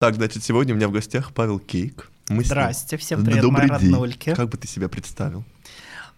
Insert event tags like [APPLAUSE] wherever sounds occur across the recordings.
Так, значит, сегодня у меня в гостях Павел Кейк. Мы Здрасте, всем привет, Добрый мои день. роднульки. Как бы ты себя представил?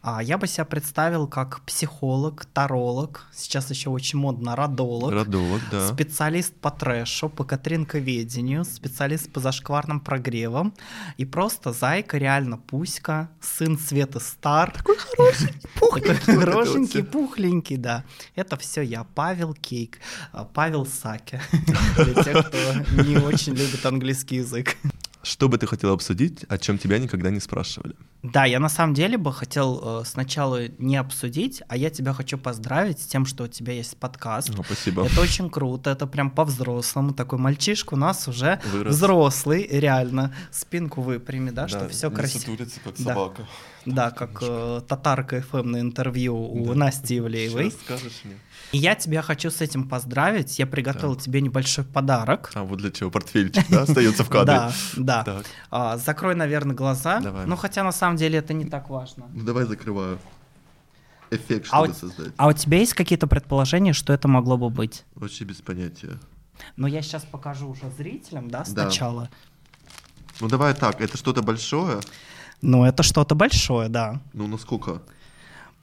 А, я бы себя представил как психолог, таролог, сейчас еще очень модно родолог, родолог да. специалист по трэшу, по катринковедению, специалист по зашкварным прогревам и просто зайка, реально пуська, сын Светы Стар. Такой хороший, [LAUGHS] пухленький. Хорошенький, пухленький, да. Это все я, Павел Кейк, а, Павел Саки, [LAUGHS] для тех, кто не очень любит английский язык. Что бы ты хотел обсудить, о чем тебя никогда не спрашивали? Да, я на самом деле бы хотел э, сначала не обсудить, а я тебя хочу поздравить с тем, что у тебя есть подкаст. О, спасибо. Это очень круто, это прям по-взрослому. Такой мальчишка у нас уже Вырос. взрослый, реально. Спинку выпрями, да, да что все красиво. как собака. Да, как э, татарка ФМ на интервью у да. Насти Ивлеевой. Сейчас скажешь мне. И я тебя хочу с этим поздравить. Я приготовил тебе небольшой подарок. А вот для чего портфельчик, да, остается в кадре? Да, да. А, закрой, наверное, глаза. Ну, хотя на самом деле это не так важно. Ну, давай закрываю. Эффект, а чтобы создать. А у тебя есть какие-то предположения, что это могло бы быть? Вообще без понятия. Ну, я сейчас покажу уже зрителям, да, сначала. Ну, давай так, это что-то большое? Ну, это что-то большое, да. Ну, насколько?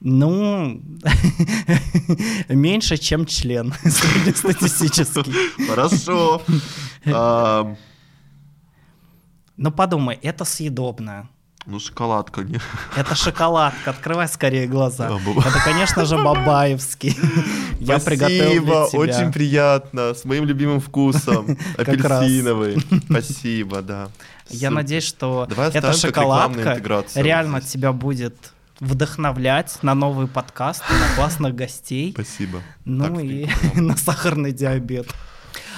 Ну, [LAUGHS] меньше, чем член [LAUGHS] среднестатистический. Хорошо. [LAUGHS] Ну, подумай, это съедобное. Ну, шоколадка, не? Это шоколадка, открывай скорее глаза. Это, конечно же, бабаевский. Я приготовил для тебя. очень приятно, с моим любимым вкусом, апельсиновый. Спасибо, да. Я надеюсь, что эта шоколадка реально тебя будет вдохновлять на новые подкасты, на классных гостей. Спасибо. Ну так, и [LAUGHS] на сахарный диабет.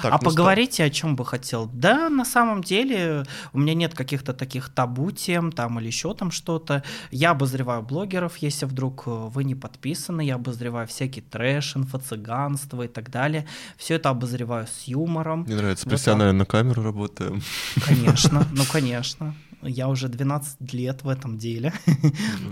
Так, а ну поговорите, что? о чем бы хотел? Да, на самом деле у меня нет каких-то таких табу тем там или еще там что-то. Я обозреваю блогеров, если вдруг э, вы не подписаны, я обозреваю всякий трэш, инфо-цыганство и так далее. Все это обозреваю с юмором. Мне нравится, вот профессионально на камеру работаем. Конечно, [LAUGHS] ну конечно. Я уже 12 лет в этом деле.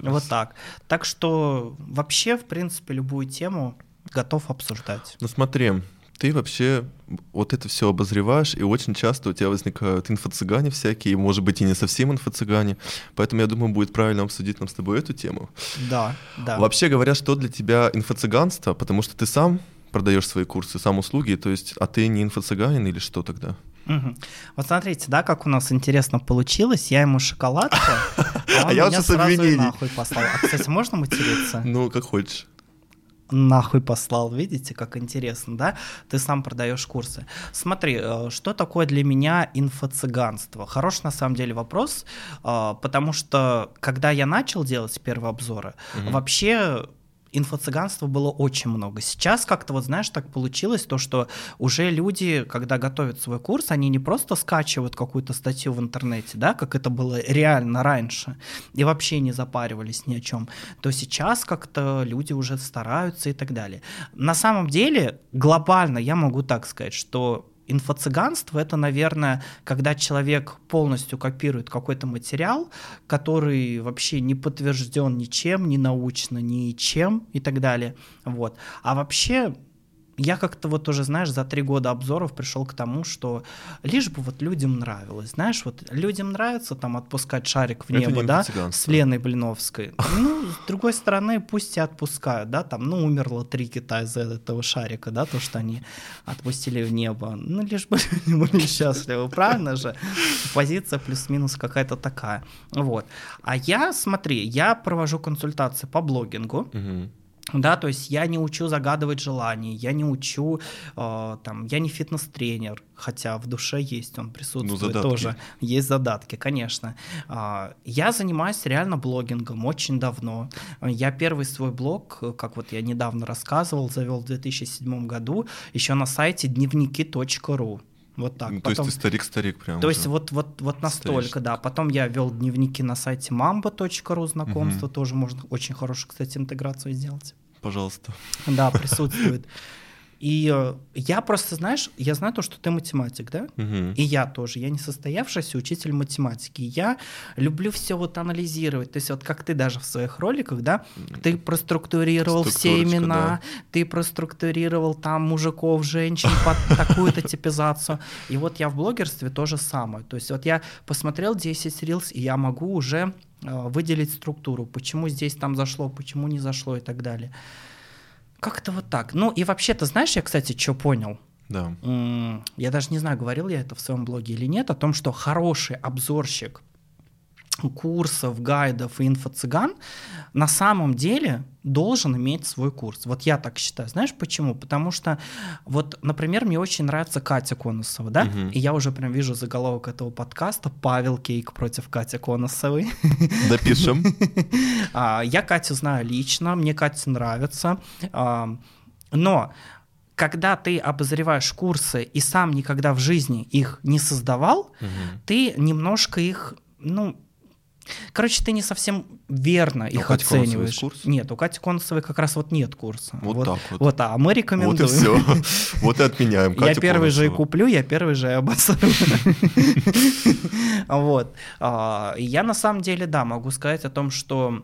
вот так. Так что вообще, в принципе, любую тему готов обсуждать. Ну смотри, ты вообще вот это все обозреваешь, и очень часто у тебя возникают инфо-цыгане всякие, может быть, и не совсем инфо-цыгане. Поэтому я думаю, будет правильно обсудить нам с тобой эту тему. Да, да. Вообще говоря, что для тебя инфо-цыганство, потому что ты сам продаешь свои курсы, сам услуги, то есть, а ты не инфо-цыганин или что тогда? Угу. Вот смотрите, да, как у нас интересно получилось. Я ему шоколадку, [LAUGHS] а он а я меня сразу нахуй послал. А, кстати, можно материться? [LAUGHS] Ну, как хочешь нахуй послал, видите, как интересно, да? Ты сам продаешь курсы. Смотри, э, что такое для меня инфо-цыганство? Хороший на самом деле вопрос, э, потому что когда я начал делать первые обзоры, угу. вообще инфо-цыганства было очень много. Сейчас как-то, вот знаешь, так получилось, то, что уже люди, когда готовят свой курс, они не просто скачивают какую-то статью в интернете, да, как это было реально раньше, и вообще не запаривались ни о чем, то сейчас как-то люди уже стараются и так далее. На самом деле, глобально я могу так сказать, что инфо-цыганство — это, наверное, когда человек полностью копирует какой-то материал, который вообще не подтвержден ничем, ни научно, ничем и так далее. Вот. А вообще я как-то вот уже, знаешь, за три года обзоров пришел к тому, что лишь бы вот людям нравилось, знаешь, вот людям нравится там отпускать шарик в небо, да, с Леной Блиновской. Ну, с другой стороны, пусть и отпускают, да, там, ну, умерло три кита из этого шарика, да, то, что они отпустили в небо. Ну, лишь бы [LAUGHS] люди были счастливы, правильно же? Позиция плюс-минус какая-то такая. Вот. А я, смотри, я провожу консультации по блогингу, да, то есть я не учу загадывать желания, я не учу, э, там, я не фитнес-тренер, хотя в душе есть, он присутствует ну, тоже, есть задатки, конечно. Э, я занимаюсь реально блогингом очень давно. Я первый свой блог, как вот я недавно рассказывал, завел в 2007 году, еще на сайте дневники.ру. Вот так. Ну, Потом... То есть ты старик-старик прям. То уже. есть вот, вот, вот настолько, Старишь. да. Потом я вел дневники на сайте mamba.ru, знакомство угу. тоже можно очень хорошую, кстати, интеграцию сделать. Пожалуйста. Да, [LAUGHS] присутствует. И э, я просто, знаешь, я знаю то, что ты математик, да? Мгм. И я тоже. Я не состоявшийся учитель математики. Я люблю все вот анализировать. То есть вот как ты даже в своих роликах, да, ты проструктурировал все имена, ты проструктурировал там мужиков, женщин под [LAUGHS] такую-то типизацию. И вот я в блогерстве то же самое. То есть вот я посмотрел 10 рилс, и я могу уже выделить структуру, почему здесь там зашло, почему не зашло и так далее. Как-то вот так. Ну и вообще, ты знаешь, я, кстати, что понял? Да. Я даже не знаю, говорил я это в своем блоге или нет, о том, что хороший обзорщик курсов, гайдов и инфо-цыган на самом деле должен иметь свой курс. Вот я так считаю. Знаешь почему? Потому что, вот, например, мне очень нравится Катя Конусова, да? Мгм. И я уже прям вижу заголовок этого подкаста «Павел Кейк против Кати Конусовой». Допишем. [LAUGHS] А, Я Катю знаю лично, мне Катя нравится. А, Но когда ты обозреваешь курсы и сам никогда в жизни их не создавал, Мгм. ты немножко их, ну, короче, ты не совсем верно их А есть оцениваешь. курс? Нет, у Кати Конусовой как раз вот нет курса. Вот так вот. Вот, а мы Вот и рекомендуем. все. [LAUGHS] Вот и отменяем. Я первый же и куплю, я первый же и обосру. [LAUGHS] Вот. А, Я на самом деле, да, могу сказать о том, что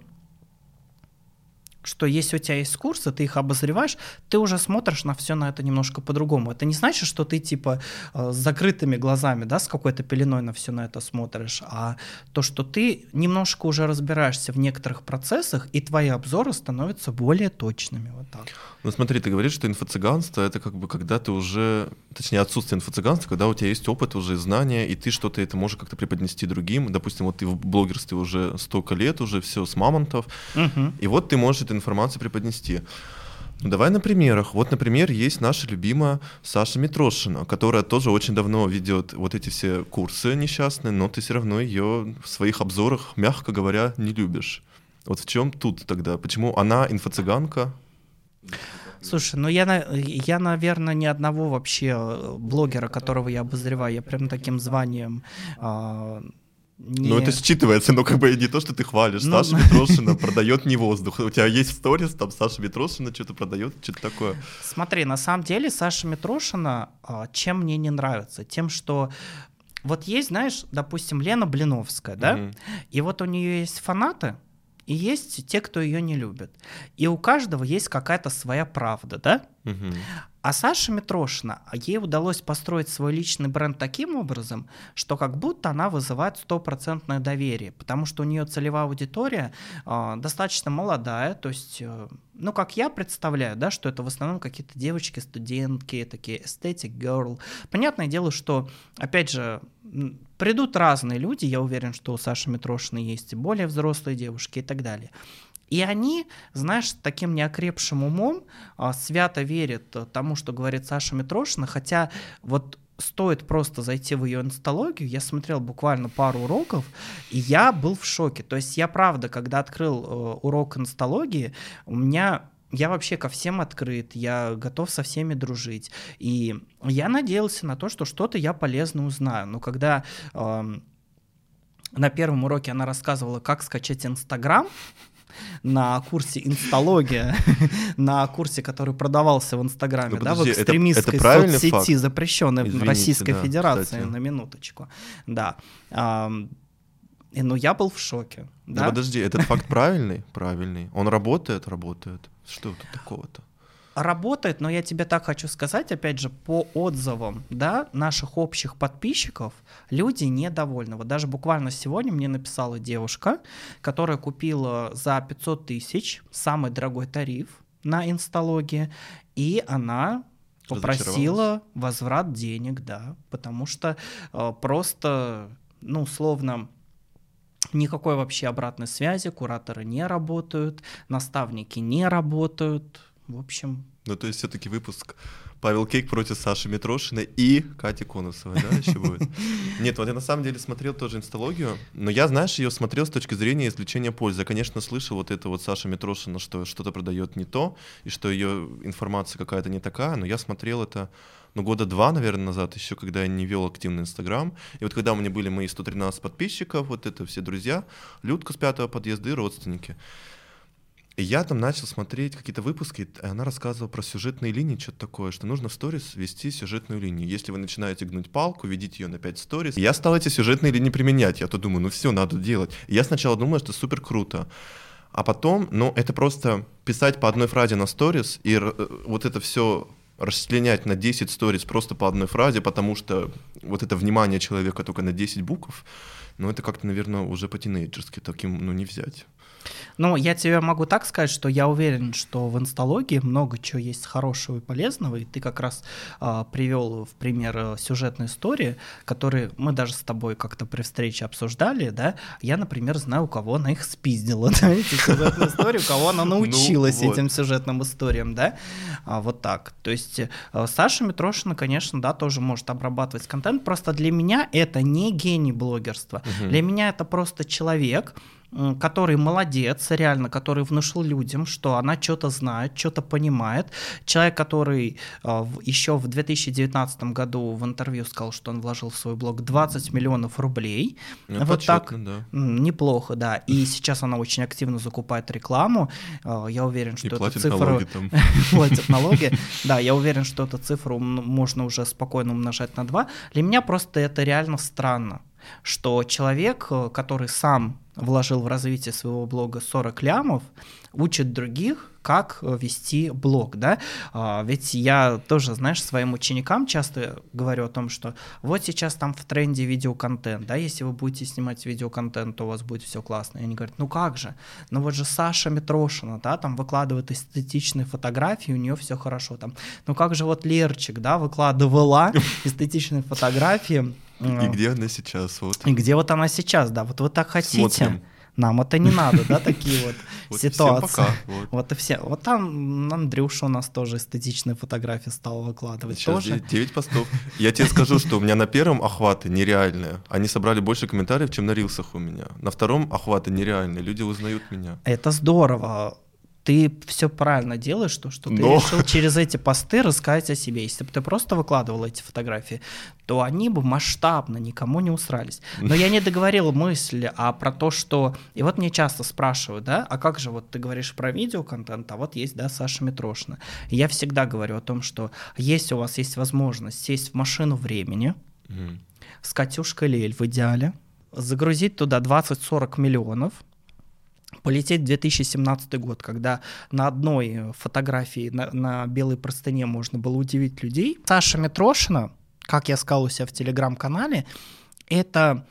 что если у тебя есть курсы, ты их обозреваешь, ты уже смотришь на все на это немножко по-другому. Это не значит, что ты типа э, с закрытыми глазами, да, с какой-то пеленой на все на это смотришь, а то, что ты немножко уже разбираешься в некоторых процессах, и твои обзоры становятся более точными. Вот так. Ну смотри, ты говоришь, что инфо-цыганство это как бы когда ты уже, точнее отсутствие инфо-цыганства, когда у тебя есть опыт, уже знания, и ты что-то это можешь как-то преподнести другим. Допустим, вот ты в блогерстве уже столько лет, уже все с мамонтов, Мгм. и вот ты можешь эту информацию преподнести. Ну, давай на примерах. Вот, например, есть наша любимая Саша Митрошина, которая тоже очень давно ведет вот эти все курсы несчастные, но ты все равно ее в своих обзорах, мягко говоря, не любишь. Вот в чем тут тогда? Почему она инфо-цыганка? Слушай, ну я, я, наверное, ни одного вообще э, блогера, которого я обозреваю, я прям таким званием а, не... Ну, это считывается, но как бы не то, что ты хвалишь. Ну, Саша Митрошина продает не воздух. У тебя есть сторис, там Саша Митрошина что-то продает, что-то такое. Смотри, на самом деле Саша Митрошина, а, чем мне не нравится? Тем, что вот есть, знаешь, допустим, Лена Блиновская, да? Мгм. И вот у нее есть фанаты, и есть те, кто ее не любит. И у каждого есть какая-то своя правда, да? Мгм. А Саша Митрошина, ей удалось построить свой личный бренд таким образом, что как будто она вызывает стопроцентное доверие, потому что у нее целевая аудитория а, достаточно молодая, то есть, э, ну, как я представляю, да, что это в основном какие-то девочки, студентки, такие aesthetic girl. Понятное дело, что, опять же, придут разные люди, я уверен, что у Саши Митрошиной есть и более взрослые девушки и так далее. И они, знаешь, таким неокрепшим умом а, свято верят а, тому, что говорит Саша Митрошина, хотя вот стоит просто зайти в ее инсталогию, я смотрел буквально пару уроков, и я был в шоке. То есть я правда, когда открыл э, урок инсталогии, у меня я вообще ко всем открыт, я готов со всеми дружить. И я надеялся на то, что что-то я полезно узнаю. Но когда эм, на первом уроке она рассказывала, как скачать Инстаграм, на курсе инсталогия, [LAUGHS] на курсе, который продавался в Инстаграме, Ну, да, в экстремистской соцсети, запрещенной в Российской Федерации, на минуточку. Да. И, ну, я был в шоке. Да? подожди, этот факт правильный? Правильный. Он работает? Работает. Что тут такого-то? Работает, но я тебе так хочу сказать, опять же, по отзывам, да, наших общих подписчиков, люди недовольны. Вот даже буквально сегодня мне написала девушка, которая купила за 500 тысяч самый дорогой тариф на инсталогии, и она попросила возврат денег, да, потому что э, просто, ну, условно, никакой вообще обратной связи, кураторы не работают, наставники не работают, в общем, Ну, то есть все-таки выпуск Павел Кейк против Саши Митрошиной и Кати Конусовой, да, еще будет? [LAUGHS] Нет, вот я на самом деле смотрел тоже инсталогию, но я, знаешь, ее смотрел с точки зрения извлечения пользы. Я, конечно, слышал вот это вот Саша Митрошина, что что-то продает не то, и что ее информация какая-то не такая, но я смотрел это ну, года два, наверное, назад, еще когда я не вел активный Инстаграм. И вот когда у меня были мои 113 подписчиков, вот это все друзья, Людка с пятого подъезда и родственники. И я там начал смотреть какие-то выпуски, и она рассказывала про сюжетные линии, что-то такое, что нужно в сторис вести сюжетную линию. Если вы начинаете гнуть палку, ведите ее на 5 сторис. Я стал эти сюжетные линии применять. Я то думаю, ну все, надо делать. И я сначала думал, что супер круто. А потом, ну, это просто писать по одной фразе на сторис и э, вот это все расчленять на 10 сторис просто по одной фразе, потому что вот это внимание человека только на 10 букв, ну, это как-то, наверное, уже по-тинейджерски таким, ну, не взять. Ну, я тебе могу так сказать, что я уверен, что в инсталогии много чего есть хорошего и полезного, и ты как раз а, привел в пример э, сюжетной истории, которые мы даже с тобой как-то при встрече обсуждали, да, я, например, знаю, у кого она их спиздила, [LAUGHS] да, эти сюжетные истории, у кого она ну научилась этим сюжетным историям, да, а, вот так. То есть э, Саша Митрошина, конечно, да, тоже может обрабатывать контент, просто для меня это не гений блогерства, для меня это просто человек, который молодец, реально, который внушил людям, что она что-то знает, что-то понимает. Человек, который еще в 2019 году в интервью сказал, что он вложил в свой блог 20 миллионов рублей. Ну, вот так. Да. Неплохо, да. И сейчас она очень активно закупает рекламу. Э, я уверен, что эту цифру... там. [LAUGHS] платит налоги. Да, я уверен, что эту цифру можно уже спокойно умножать на 2. Для меня просто это реально странно что человек, э, который сам вложил в развитие своего блога 40 лямов, учит других, как э, вести блог, да, а, ведь я тоже, знаешь, своим ученикам часто говорю о том, что вот сейчас там в тренде видеоконтент, да, если вы будете снимать видеоконтент, то у вас будет все классно, и они говорят, ну как же, ну вот же Саша Митрошина, да, там выкладывает эстетичные фотографии, у нее все хорошо, там, ну как же вот Лерчик, да, выкладывала [LAUGHS] эстетичные фотографии, и где она сейчас? Вот. И где вот она сейчас, да, вот вы так хотите. Смотрим. Нам это не надо, да, [LAUGHS] такие вот ситуации. Вот и все. Вот там Андрюша у нас тоже эстетичные фотографии стал выкладывать. Сейчас 9 постов. Я тебе скажу, что у меня на первом охваты нереальные. Они собрали больше комментариев, чем на рилсах у меня. На втором охваты нереальные. Люди узнают меня. Это здорово ты все правильно делаешь, то, что ты Но... решил через эти посты рассказать о себе. Если бы ты просто выкладывал эти фотографии, то они бы масштабно никому не усрались. Но я не договорил мысли, а про то, что... И вот мне часто спрашивают, да, а как же вот ты говоришь про видеоконтент, а вот есть, да, Саша Митрошина. И я всегда говорю о том, что если у вас есть возможность сесть в машину времени, mm. с Катюшкой Лель в идеале, загрузить туда 20-40 миллионов, полететь в 2017 год, когда на одной фотографии на, на белой простыне можно было удивить людей. Саша Митрошина, как я сказал у себя в телеграм-канале, это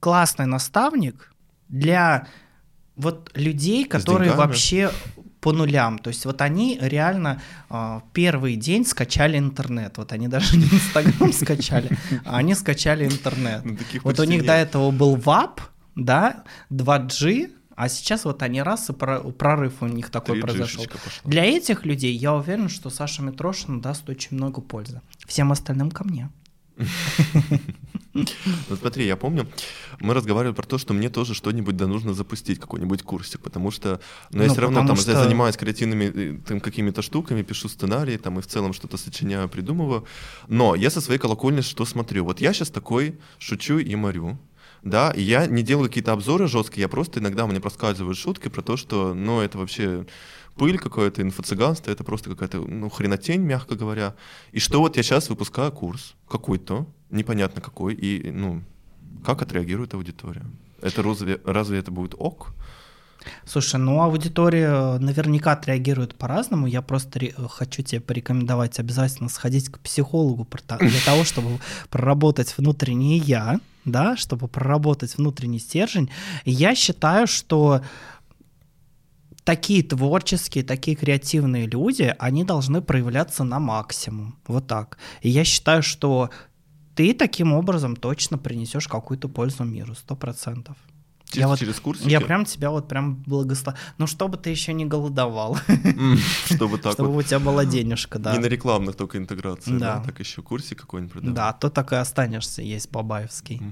классный наставник для вот людей, которые вообще по нулям. То есть вот они реально э, первый день скачали интернет. Вот они даже не Инстаграм [LAUGHS] скачали, а они скачали интернет. Вот у них до этого был ВАП, да, 2G, а сейчас вот они раз и прорыв у них такой произошел. Для этих людей я уверен, что Саша Митрошин даст очень много пользы. Всем остальным ко мне. [LAUGHS] Ну смотри, я помню, мы разговаривали про то, что мне тоже что-нибудь да нужно запустить, какой-нибудь курсик, потому что, ну, я ну, все равно там, что... я занимаюсь креативными э, там, какими-то штуками, пишу сценарии, там, и в целом что-то сочиняю, придумываю, но я со своей колокольни что смотрю? Вот я сейчас такой шучу и морю, да, и я не делаю какие-то обзоры жесткие, я просто иногда мне проскальзывают шутки про то, что, ну, это вообще пыль какое-то, инфо-цыганство, это просто какая-то, ну, хренотень, мягко говоря. И что вот я сейчас выпускаю курс какой-то, непонятно какой, и, ну, как отреагирует аудитория? Это разве, разве это будет ок? Слушай, ну аудитория наверняка отреагирует по-разному. Я просто хочу тебе порекомендовать обязательно сходить к психологу для того, чтобы [LAUGHS] проработать внутреннее я, да, чтобы проработать внутренний стержень. я считаю, что такие творческие, такие креативные люди, они должны проявляться на максимум. Вот так. И я считаю, что ты таким образом точно принесешь какую-то пользу миру, сто процентов. Чисто я вот, через курсики? Я прям тебя вот прям благословил. Ну, чтобы ты еще не голодовал. [LAUGHS] Чтобы так Чтобы у тебя была денежка, да. Не на рекламных только интеграции, да. Так еще курсик какой-нибудь продавать. Да, то так и останешься, есть бабаевский.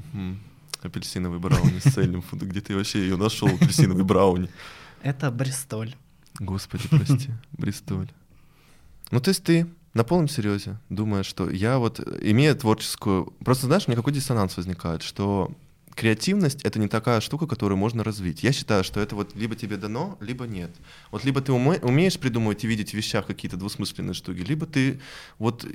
Апельсиновый брауни с цельным Где ты вообще ее нашел, апельсиновый брауни? Это Бристоль. Господи, прости, Бристоль. Ну, то есть ты на полном серьезе думаешь, что я вот, имея творческую... Просто знаешь, у меня какой диссонанс возникает, что креативность это не такая штука, которую можно развить. Я считаю, что это вот либо тебе дано, либо нет. Вот либо ты уме- умеешь придумывать и видеть в вещах какие-то двусмысленные штуки, либо ты вот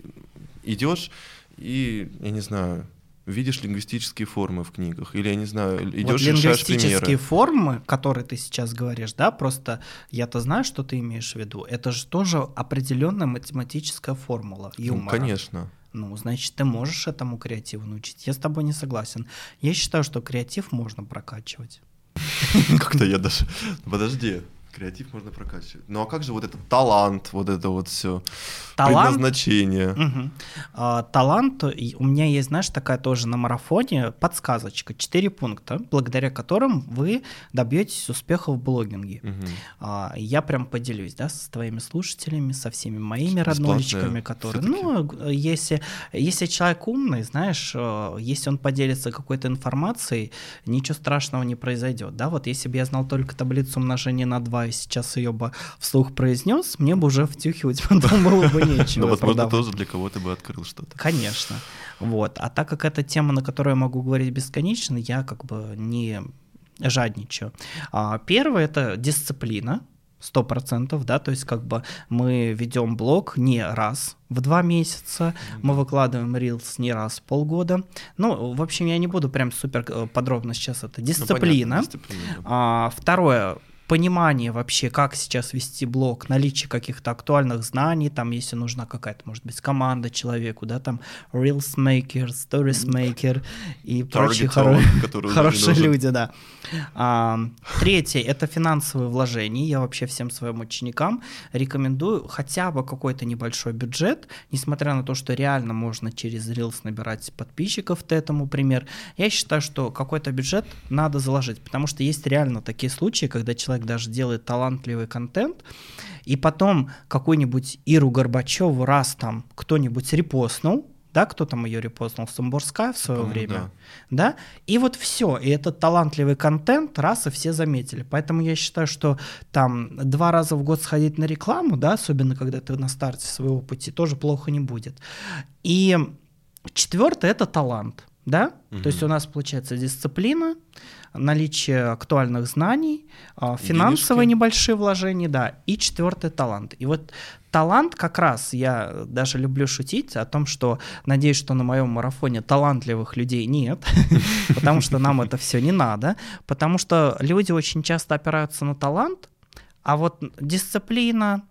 идешь и, я не знаю, видишь лингвистические формы в книгах, или, я не знаю, идешь вот и лингвистические примеры. формы, которые ты сейчас говоришь, да, просто я-то знаю, что ты имеешь в виду. Это же тоже определенная математическая формула Ну, юмора. конечно. Ну, значит, ты можешь этому креативу научить. Я с тобой не согласен. Я считаю, что креатив можно прокачивать. [LAUGHS] Как-то я даже... Подожди. Креатив можно прокачивать. Ну а как же вот этот талант, вот это вот все, Талант? предназначение? Мгм. А, талант, у меня есть, знаешь, такая тоже на марафоне подсказочка, четыре пункта, благодаря которым вы добьетесь успеха в блогинге. Мгм. А, я прям поделюсь, да, с твоими слушателями, со всеми моими Бесплатно роднолечками, которые, всё-таки. ну, если, если человек умный, знаешь, э, если он поделится какой-то информацией, ничего страшного не произойдет, да, вот если бы я знал только таблицу умножения на 2 сейчас ее бы вслух произнес, мне бы уже втюхивать [LAUGHS] потом было бы нечего. Ну, возможно, тоже для кого-то бы открыл что-то. Конечно. Вот. А так как это тема, на которую я могу говорить бесконечно, я как бы не жадничаю. А, Первое это дисциплина. Сто процентов, да, то есть как бы мы ведем блог не раз в два месяца, мы выкладываем рилс не раз в полгода. Ну, в общем, я не буду прям супер э, подробно сейчас это. Ну, Дисциплина. понятно, дисциплина. А, второе понимание вообще, как сейчас вести блог, наличие каких-то актуальных знаний, там, если нужна какая-то, может быть, команда человеку, да, там, Reels Maker, Stories Maker и прочие хоро- [LAUGHS] хорошие люди, да. А, третье – это финансовые вложения. Я вообще всем своим ученикам рекомендую хотя бы какой-то небольшой бюджет, несмотря на то, что реально можно через Reels набирать подписчиков, ты этому пример. Я считаю, что какой-то бюджет надо заложить, потому что есть реально такие случаи, когда человек даже делает талантливый контент, и потом какую-нибудь Иру Горбачеву раз там кто-нибудь репостнул, да, кто там ее репостнул, Самбурская в свое время, да, и вот все, и этот талантливый контент раз и все заметили, поэтому я считаю, что там два раза в год сходить на рекламу, да, особенно когда ты на старте своего пути, тоже плохо не будет. И четвертое это талант, да, то есть у нас получается дисциплина, наличие актуальных знаний, а, финансовые Денежки. небольшие вложения, да, и четвертый талант. И вот талант как раз, я даже люблю шутить о том, что надеюсь, что на моем марафоне талантливых людей нет, [LAUGHS] потому что нам это все не надо, потому что люди очень часто опираются на талант, а вот дисциплина,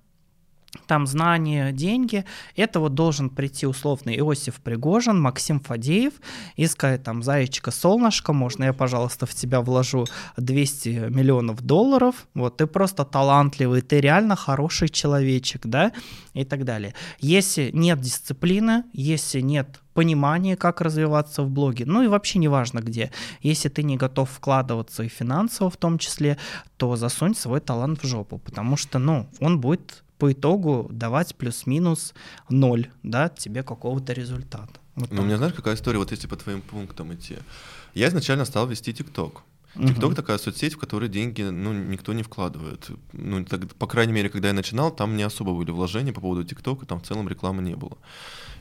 там знания, деньги, это вот должен прийти условный Иосиф Пригожин, Максим Фадеев и сказать там, зайчика, солнышко, можно я, пожалуйста, в тебя вложу 200 миллионов долларов, вот ты просто талантливый, ты реально хороший человечек, да, и так далее. Если нет дисциплины, если нет понимания, как развиваться в блоге, ну и вообще неважно где, если ты не готов вкладываться и финансово в том числе, то засунь свой талант в жопу, потому что, ну, он будет по итогу давать плюс-минус ноль, да, тебе какого-то результата. Вот Ну, у меня, знаешь, какая история, вот если по твоим пунктам идти. Я изначально стал вести ТикТок. ТикТок такая соцсеть, в которой деньги, ну, никто не вкладывает. Ну, так, по крайней мере, когда я начинал, там не особо были вложения по поводу ТикТока, там в целом рекламы не было.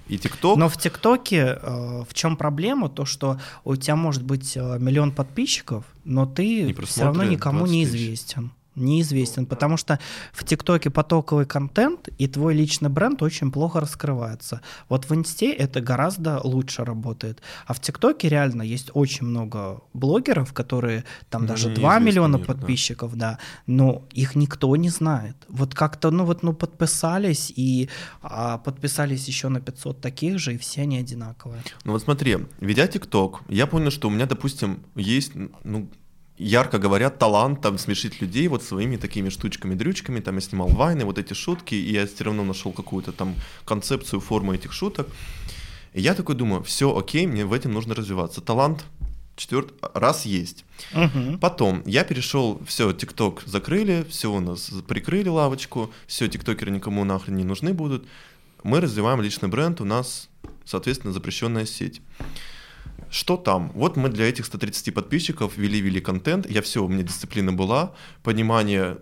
И ТикТок... Но в ТикТоке э, в чем проблема? То, что у тебя может быть э, миллион подписчиков, но ты все равно никому 20 не известен. Неизвестен, потому что в ТикТоке потоковый контент и твой личный бренд очень плохо раскрывается. Вот в Инсте это гораздо лучше работает. А в ТикТоке реально есть очень много блогеров, которые там Ну, даже 2 неизвестный миллиона мир, да. подписчиков, да, но их никто не знает. Вот как-то, ну вот, ну подписались и а, подписались еще на 500 таких же, и все они одинаковые. Ну вот смотри, ведя ТикТок, я понял, что у меня, допустим, есть, ну, ярко говорят, талант там смешить людей вот своими такими штучками-дрючками, там я снимал вайны, вот эти шутки, и я все равно нашел какую-то там концепцию, форму этих шуток. И я такой думаю, все, окей, мне в этом нужно развиваться. Талант четвертый раз есть. Мгм. Потом я перешел, все, ТикТок закрыли, все у нас прикрыли лавочку, все, тиктокеры никому нахрен не нужны будут. Мы развиваем личный бренд, у нас, соответственно, запрещенная сеть. Что там? Вот мы для этих 130 подписчиков вели-вели контент, я все, у меня дисциплина была, понимание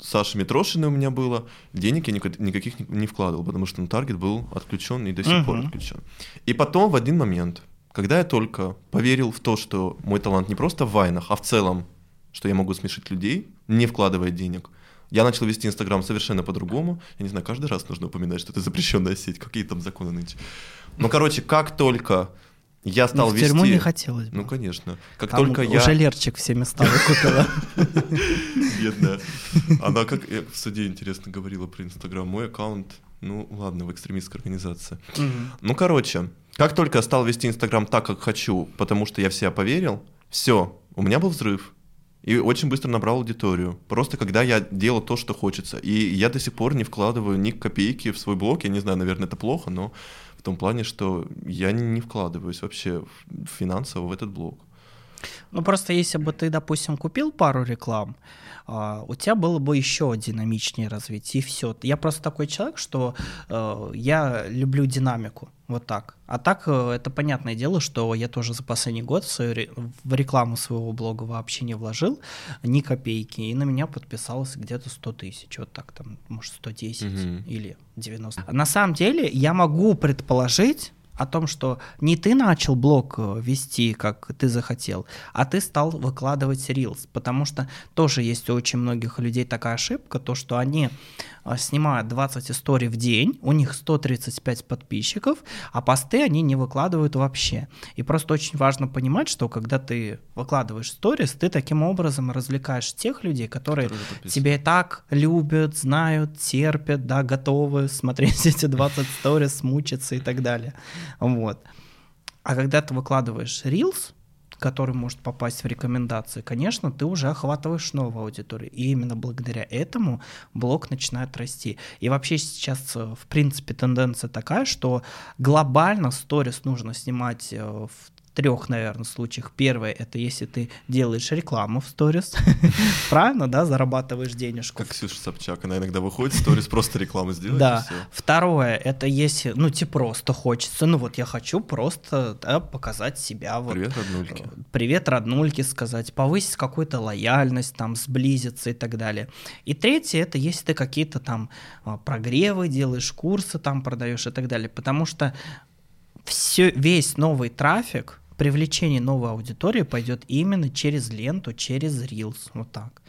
Саши Митрошиной у меня было, денег я никак- никаких не- вкладывал, потому что ну, таргет был отключен и до сих пор Мгм. отключен. И потом в один момент, когда я только поверил в то, что мой талант не просто в вайнах, а в целом, что я могу смешить людей, не вкладывая денег, я начал вести Инстаграм совершенно по-другому. Я не знаю, каждый раз нужно упоминать, что это запрещенная сеть. Какие там законы нынче? Ну, короче, как только я стал Ну, в вести... тюрьму не хотелось бы. Ну, конечно. Как Там только уже я... Лерчик все места выкупила. [LAUGHS] Бедная. Она как я в суде интересно говорила про Инстаграм. Мой аккаунт, ну ладно, в экстремистской организации. Ну, короче, как только я стал вести Инстаграм так, как хочу, потому что я в себя поверил, все, у меня был взрыв. И очень быстро набрал аудиторию. Просто когда я делал то, что хочется. И я до сих пор не вкладываю ни копейки в свой блог. Я не знаю, наверное, это плохо, но в том плане, что я не вкладываюсь вообще финансово в этот блог. Ну, просто если бы ты, допустим, купил пару реклам, а, у тебя было бы еще динамичнее развитие, и все. Я просто такой человек, что э, я люблю динамику, вот так. А так, э, это понятное дело, что я тоже за последний год в, свою в рекламу своего блога вообще не вложил ни копейки, и на меня подписалось где-то 100 тысяч, вот так там, может, 110 Мгм. или 90. На самом деле, я могу предположить, о том, что не ты начал блог э, вести, как ты захотел, а ты стал выкладывать рилс, потому что тоже есть у очень многих людей такая ошибка, то, что они э, снимают 20 историй в день, у них 135 подписчиков, а посты они не выкладывают вообще. И просто очень важно понимать, что когда ты выкладываешь сторис, ты таким образом развлекаешь тех людей, которые Которые тебя и так любят, знают, терпят, да, готовы смотреть [LAUGHS] эти 20 сторис, мучиться и так далее. Вот. А когда ты выкладываешь Reels, который может попасть в рекомендации, конечно, ты уже охватываешь новую аудиторию. И именно благодаря этому блог начинает расти. И вообще сейчас, э, в принципе, тенденция такая, что глобально сторис нужно снимать э, в трех, наверное, случаях. Первое — это если ты делаешь рекламу в сторис, [LAUGHS] правильно, да, зарабатываешь денежку. Как Ксюша Собчак, она иногда выходит, сторис просто рекламу сделать, Да. Второе, это если, ну, тебе просто хочется, ну, вот я хочу просто да, показать себя. Вот, Привет, роднульки. э, Привет, роднульки сказать, повысить какую-то лояльность, там, сблизиться и так далее. И третье, это если ты какие-то там а, прогревы делаешь, курсы там продаешь и так далее. Потому что все, весь новый трафик, привлечение новой аудитории пойдет именно через ленту, через Reels, вот так.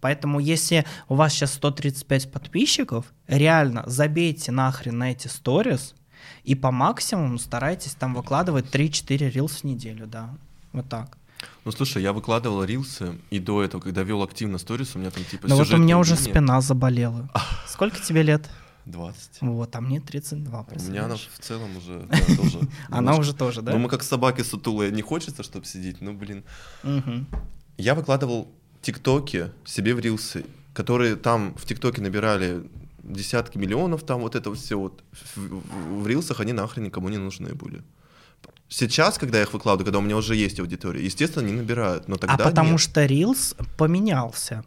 Поэтому если у вас сейчас 135 подписчиков, реально забейте нахрен на эти сторис и по максимуму старайтесь там выкладывать 3-4 Reels в неделю, да. Вот так. Ну слушай, я выкладывал рилсы, и до этого, когда вел активно сторис, у меня там типа Ну вот у меня уже спина заболела. [LAUGHS] Сколько тебе лет? 20. Вот, а мне 32, У меня она в целом уже [LAUGHS] да, тоже. Она уже тоже, да? Ну мы как собаки сутулые, не хочется, чтобы сидеть, ну блин. Я выкладывал тиктоки себе в рилсы, которые там в тиктоке набирали десятки миллионов, там вот это все вот. В, рилсах они нахрен никому не нужны были. Сейчас, когда я их выкладываю, когда у меня уже есть аудитория, естественно, не набирают, но тогда а потому нет. что Reels поменялся.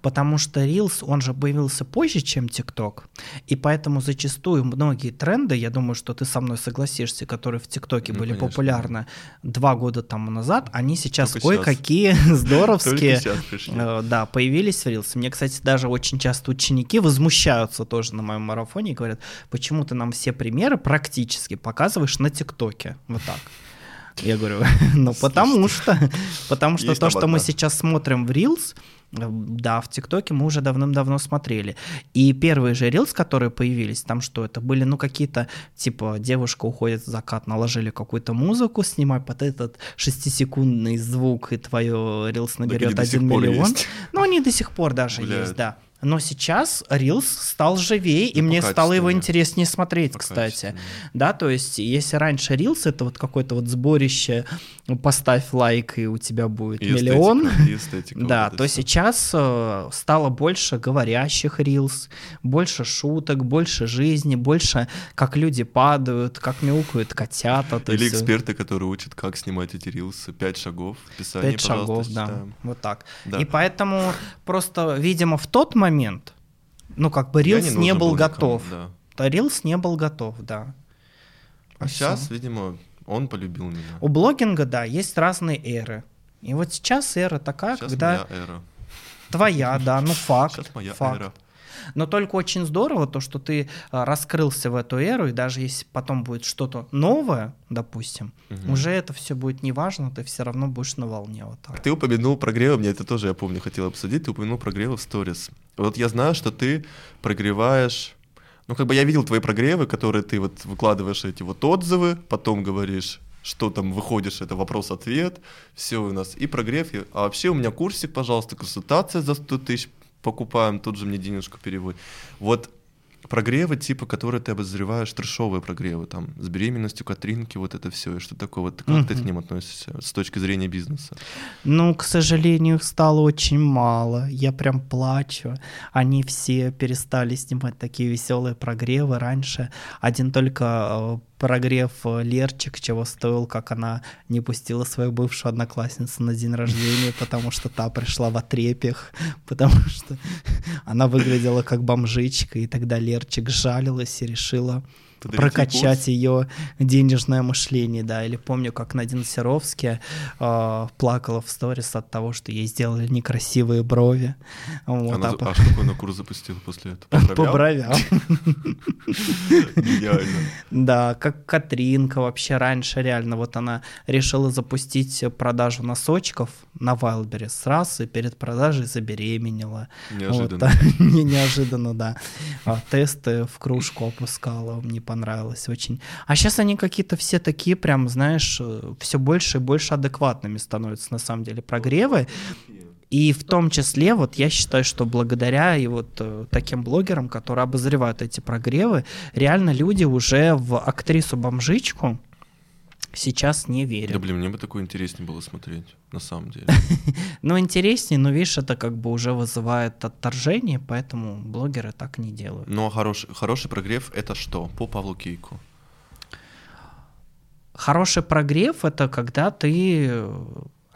Потому что Reels, он же появился позже, чем TikTok. И поэтому зачастую многие тренды, я думаю, что ты со мной согласишься, которые в ТикТоке Ну, были конечно. популярны два года тому назад, они сейчас ой какие [LAUGHS] [LAUGHS] здоровские. Э, Да, появились в Reels. Мне, кстати, даже очень часто ученики возмущаются тоже на моем марафоне и говорят, почему ты нам все примеры практически показываешь на ТикТоке. Вот так. Я говорю, [LAUGHS] ну потому что, потому что то, что мы сейчас смотрим в Reels, да, в ТикТоке мы уже давным-давно смотрели. И первые же Reels, которые появились, там что это были, ну, какие-то, типа, девушка уходит в закат, наложили какую-то музыку, снимай под этот шестисекундный звук, и твое они наберет сих один миллион. есть. Ну, они до сих пор даже есть, да. Но сейчас Reels стал живее, и мне стало его интереснее смотреть, кстати. Да, то есть, если раньше Reels это вот какое-то вот сборище, поставь лайк, и у тебя будет И миллион. эстетика, и эстетика, [LAUGHS] вот Да, то сейчас э, стало больше говорящих рилс, больше шуток, больше жизни, больше как люди падают, как мяукают котята. Или есть, эксперты, которые учат, как снимать эти рилсы. Пять шагов. В описании, Пять шагов, да, читаем. вот так. Да. И поэтому просто, видимо, в тот момент, ну как бы Reels не не, был был никому, готов. да. Да, Reels не был готов, да. А И сейчас, всё. видимо, он полюбил меня. У блогинга, да, есть разные эры. И вот сейчас эра такая, Сейчас когда моя эра. твоя, да, ну [LAUGHS] факт. Сейчас моя факт. эра. Но только очень здорово то, что ты а, раскрылся в эту эру, и даже если потом будет что-то новое, допустим, угу. уже это все будет неважно, ты все равно будешь на волне. Вот так. Ты упомянул прогревы, мне это тоже, я помню, хотел обсудить, ты упомянул прогревы в сторис. Вот я знаю, что ты прогреваешь ну, как бы я видел твои прогревы, которые ты вот выкладываешь эти вот отзывы, потом говоришь, что там выходишь, это вопрос-ответ, все у нас, и прогрев. А вообще у меня курсик, пожалуйста, консультация за 100 тысяч покупаем, тут же мне денежку переводит. Вот прогревы, типа, которые ты обозреваешь, трешовые прогревы, там, с беременностью Катринки, вот это все, и что такое, вот как mm-hmm. ты к ним относишься с точки зрения бизнеса? Ну, к сожалению, их стало очень мало, я прям плачу, они все перестали снимать такие веселые прогревы, раньше один только э, прогрев э, Лерчик, чего стоил, как она не пустила свою бывшую одноклассницу на день рождения, [LAUGHS] потому что та пришла в отрепях, [LAUGHS] потому что [LAUGHS] она выглядела как бомжичка, и тогда Лерчик жалилась и решила прокачать ее денежное мышление, да. Или помню, как Надин Серовский э, плакала в сторис от того, что ей сделали некрасивые брови. Вот, Она, а, а что какой на курс запустила после этого? По бровям. [LAUGHS] Да, как Катринка вообще раньше реально, вот она решила запустить продажу носочков на Wildberries раз и перед продажей забеременела. Неожиданно. [LAUGHS] Неожиданно, да. А, тесты в кружку опускала, мне понравилось очень. А сейчас они какие-то все такие прям, знаешь, э, все больше и больше адекватными становятся на самом деле прогревы. И в том числе, вот я считаю, что благодаря и вот э, таким блогерам, которые обозревают эти прогревы, реально люди уже в актрису-бомжичку сейчас не верят. Да, блин, мне бы такое интереснее было смотреть, на самом деле. [LAUGHS] Ну, интереснее, но видишь, это как бы уже вызывает отторжение, поэтому блогеры так не делают. Ну, а хороший прогрев — это что? По Павлу Кейку. Хороший прогрев — это когда ты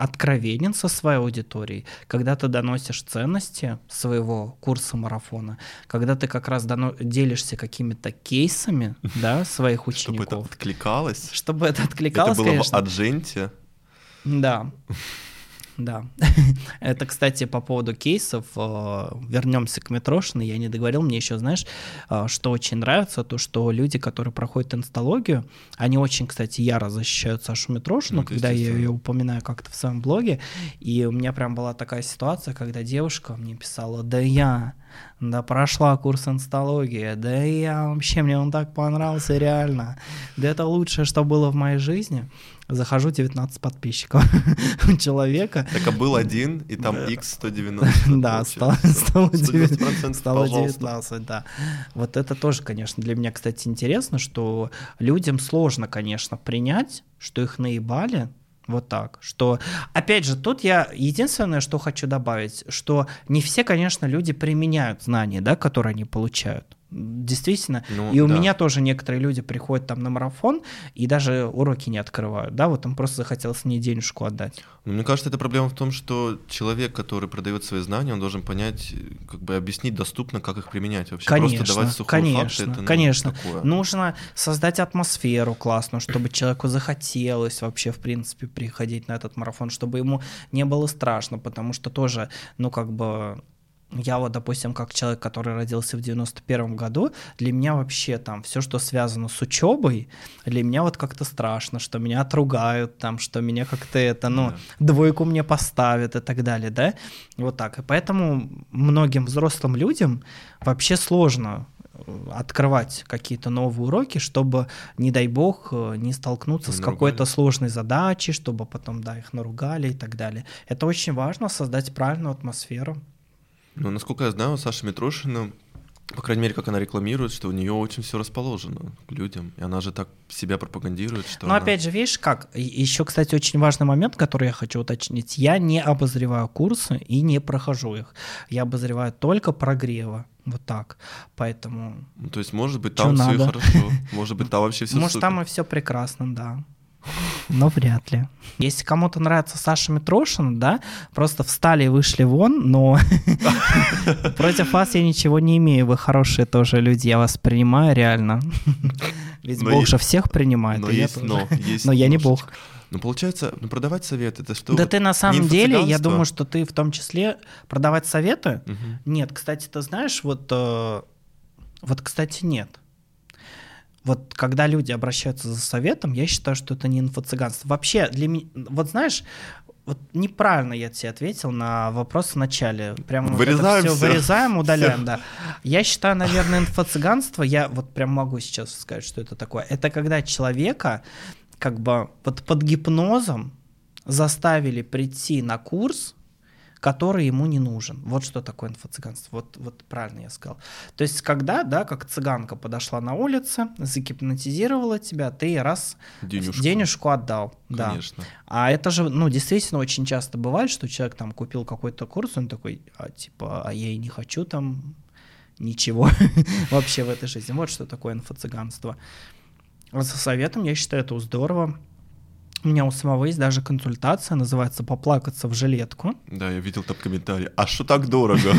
откровенен со своей аудиторией, когда ты доносишь ценности своего курса марафона, когда ты как раз дано... делишься какими-то кейсами да, своих учеников. Чтобы это откликалось. Чтобы это откликалось, Это было конечно. в Адженте. Да. Да. [LAUGHS] Это, кстати, по поводу кейсов. Э, Вернемся к Митрошиной. Я не договорил. Мне еще, знаешь, э, что очень нравится, то, что люди, которые проходят инсталогию, они очень, кстати, яро защищают Сашу Митрошину, ну, когда я ее упоминаю как-то в своем блоге. И у меня прям была такая ситуация, когда девушка мне писала, да я да прошла курс инсталогии, да я вообще, мне он так понравился, реально. Да это лучшее, что было в моей жизни. Захожу, 19 подписчиков [LAUGHS] у человека. Так а был один, и там x 190. Да, [LAUGHS] стало, стало, 19, стало 19, да. Вот это тоже, конечно, для меня, кстати, интересно, что людям сложно, конечно, принять, что их наебали, вот так. Что, опять же, тут я единственное, что хочу добавить, что не все, конечно, люди применяют знания, да, которые они получают действительно. Ну, и у да. меня тоже некоторые люди приходят там на марафон и даже уроки не открывают, да, вот им просто захотелось мне денежку отдать. Ну, мне кажется, это проблема в том, что человек, который продает свои знания, он должен понять, как бы объяснить доступно, как их применять вообще. Конечно, просто давать сухой конечно, факт, это, ну, конечно. Такое. Нужно создать атмосферу классную, чтобы человеку захотелось вообще, в принципе, приходить на этот марафон, чтобы ему не было страшно, потому что тоже, ну, как бы я вот, допустим, как человек, который родился в 91 году, для меня вообще там все, что связано с учебой, для меня вот как-то страшно, что меня отругают, там, что меня как-то это, ну, да. двойку мне поставят и так далее, да, вот так. И поэтому многим взрослым людям вообще сложно э, открывать какие-то новые уроки, чтобы, не дай бог, э, не столкнуться не с какой-то сложной задачей, чтобы потом, да, их наругали и так далее. Это очень важно, создать правильную атмосферу. Ну, насколько я знаю, Саша Митрошина, по крайней мере, как она рекламирует, что у нее очень все расположено к людям. И она же так себя пропагандирует, что. Но она... опять же, видишь, как. Еще, кстати, очень важный момент, который я хочу уточнить. Я не обозреваю курсы и не прохожу их. Я обозреваю только прогрева. Вот так. Поэтому. Ну, то есть, может быть, там все хорошо. Может быть, там вообще [LAUGHS] все Может, там и все прекрасно, да но вряд ли. Если кому-то нравится Саша Митрошин, да, просто встали и вышли вон, но [LAUGHS] против вас я ничего не имею, вы хорошие тоже люди, я вас принимаю реально. [LAUGHS] Ведь Бог же всех принимает. Но есть но, есть Но я не. Бог. Ну, получается, ну, продавать совет, это что? Да вот ты на самом деле, я думаю, что ты в том числе продавать советы? Нет, кстати, ты знаешь, вот, э, вот, кстати, нет. Вот когда люди обращаются за советом, я считаю, что это не инфо-цыганство. Вообще, для меня, вот знаешь, вот неправильно я тебе ответил на вопрос в начале. Прямо вот Вырезаем всё всё. вырезаем, удаляем, да. Я считаю, наверное, инфо-цыганство, я вот прям могу сейчас сказать, что это такое. Это когда человека как бы вот под гипнозом заставили прийти на курс, который ему не нужен. Вот что такое инфо-цыганство. Вот, вот правильно я сказал. То есть, когда, да, как цыганка подошла на улице, загипнотизировала тебя, ты раз Денежку. денежку отдал. Да. Конечно. А это же, ну, действительно очень часто бывает, что человек там купил какой-то курс, он такой, а, типа, а я и не хочу там ничего [LAUGHS] вообще в этой жизни. Вот что такое инфо-цыганство. А со советом, я считаю, это здорово. У меня у самого есть даже консультация, называется «Поплакаться в жилетку». Да, я видел там комментарий. А что так дорого?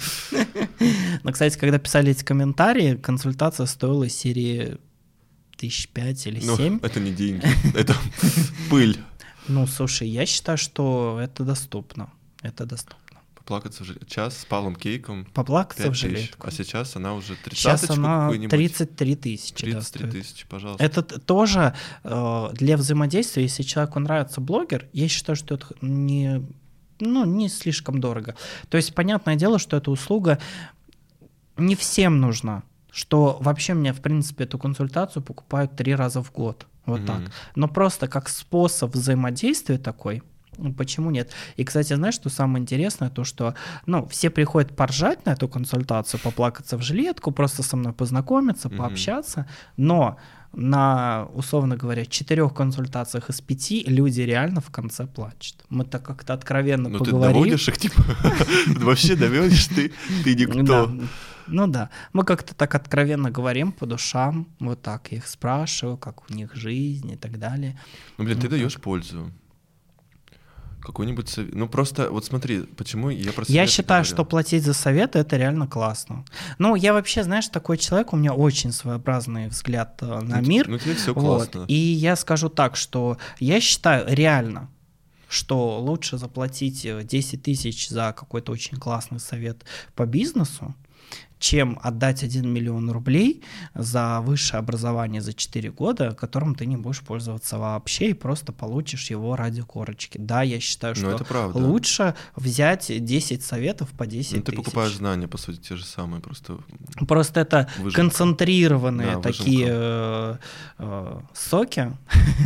[LAUGHS] Но, кстати, когда писали эти комментарии, консультация стоила серии тысяч пять или Ну, семь. это не деньги, это [LAUGHS] пыль. Ну, слушай, я считаю, что это доступно. Это доступно. Поплакаться в жил- час с Павлом Кейком. Поплакаться 5 в жилетку. А сейчас она уже Сейчас тридцаточку она какую-нибудь. 33 тысячи. да, 33 стоит. тысячи, пожалуйста. Это тоже э, для взаимодействия, если человеку нравится блогер, я считаю, что это не, ну, не слишком дорого. То есть, понятное дело, что эта услуга не всем нужна. Что вообще мне, в принципе, эту консультацию покупают три раза в год. Вот Мгм. так. Но просто как способ взаимодействия такой, почему нет? И, кстати, знаешь, что самое интересное, то, что, ну, все приходят поржать на эту консультацию, поплакаться в жилетку, просто со мной познакомиться, Мгм. пообщаться, но на, условно говоря, четырех консультациях из пяти люди реально в конце плачут. Мы так как-то откровенно Ну ты доводишь их, типа, [LAUGHS] вообще доведешь ты, ты никто. Ну да, мы как-то так откровенно говорим по душам, вот так я их спрашиваю, как у них жизнь и так далее. Ну, блин, ты даешь пользу. Какой-нибудь совет. Ну, просто, вот смотри, почему я про Я считаю, говорю. что платить за советы это реально классно. Ну, я вообще, знаешь, такой человек, у меня очень своеобразный взгляд э, на Ну, мир. Ну, тебе все Вот. классно. И я скажу так, что я считаю реально, что лучше заплатить э, 10 тысяч за какой-то очень классный совет по бизнесу, чем отдать 1 миллион рублей за высшее образование за 4 года, которым ты не будешь пользоваться вообще и просто получишь его ради корочки. Да, я считаю, Ну, что лучше взять 10 советов по 10 Ну, ты тысяч. покупаешь знания, по сути, те же самые, просто Просто это Выжимка. концентрированные Да, такие э, э, соки